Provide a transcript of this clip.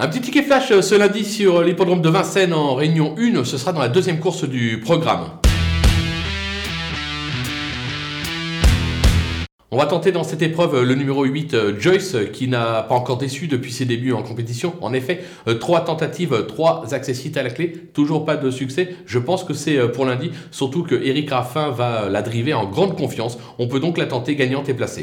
Un petit ticket flash euh, ce lundi sur euh, l'hippodrome de Vincennes en réunion 1, ce sera dans la deuxième course du programme. On va tenter dans cette épreuve euh, le numéro 8, Joyce, qui n'a pas encore déçu depuis ses débuts en compétition. En effet, trois tentatives, trois accessites à la clé, toujours pas de succès. Je pense que c'est pour lundi, surtout que Eric Raffin va la driver en grande confiance. On peut donc la tenter gagnante et placée.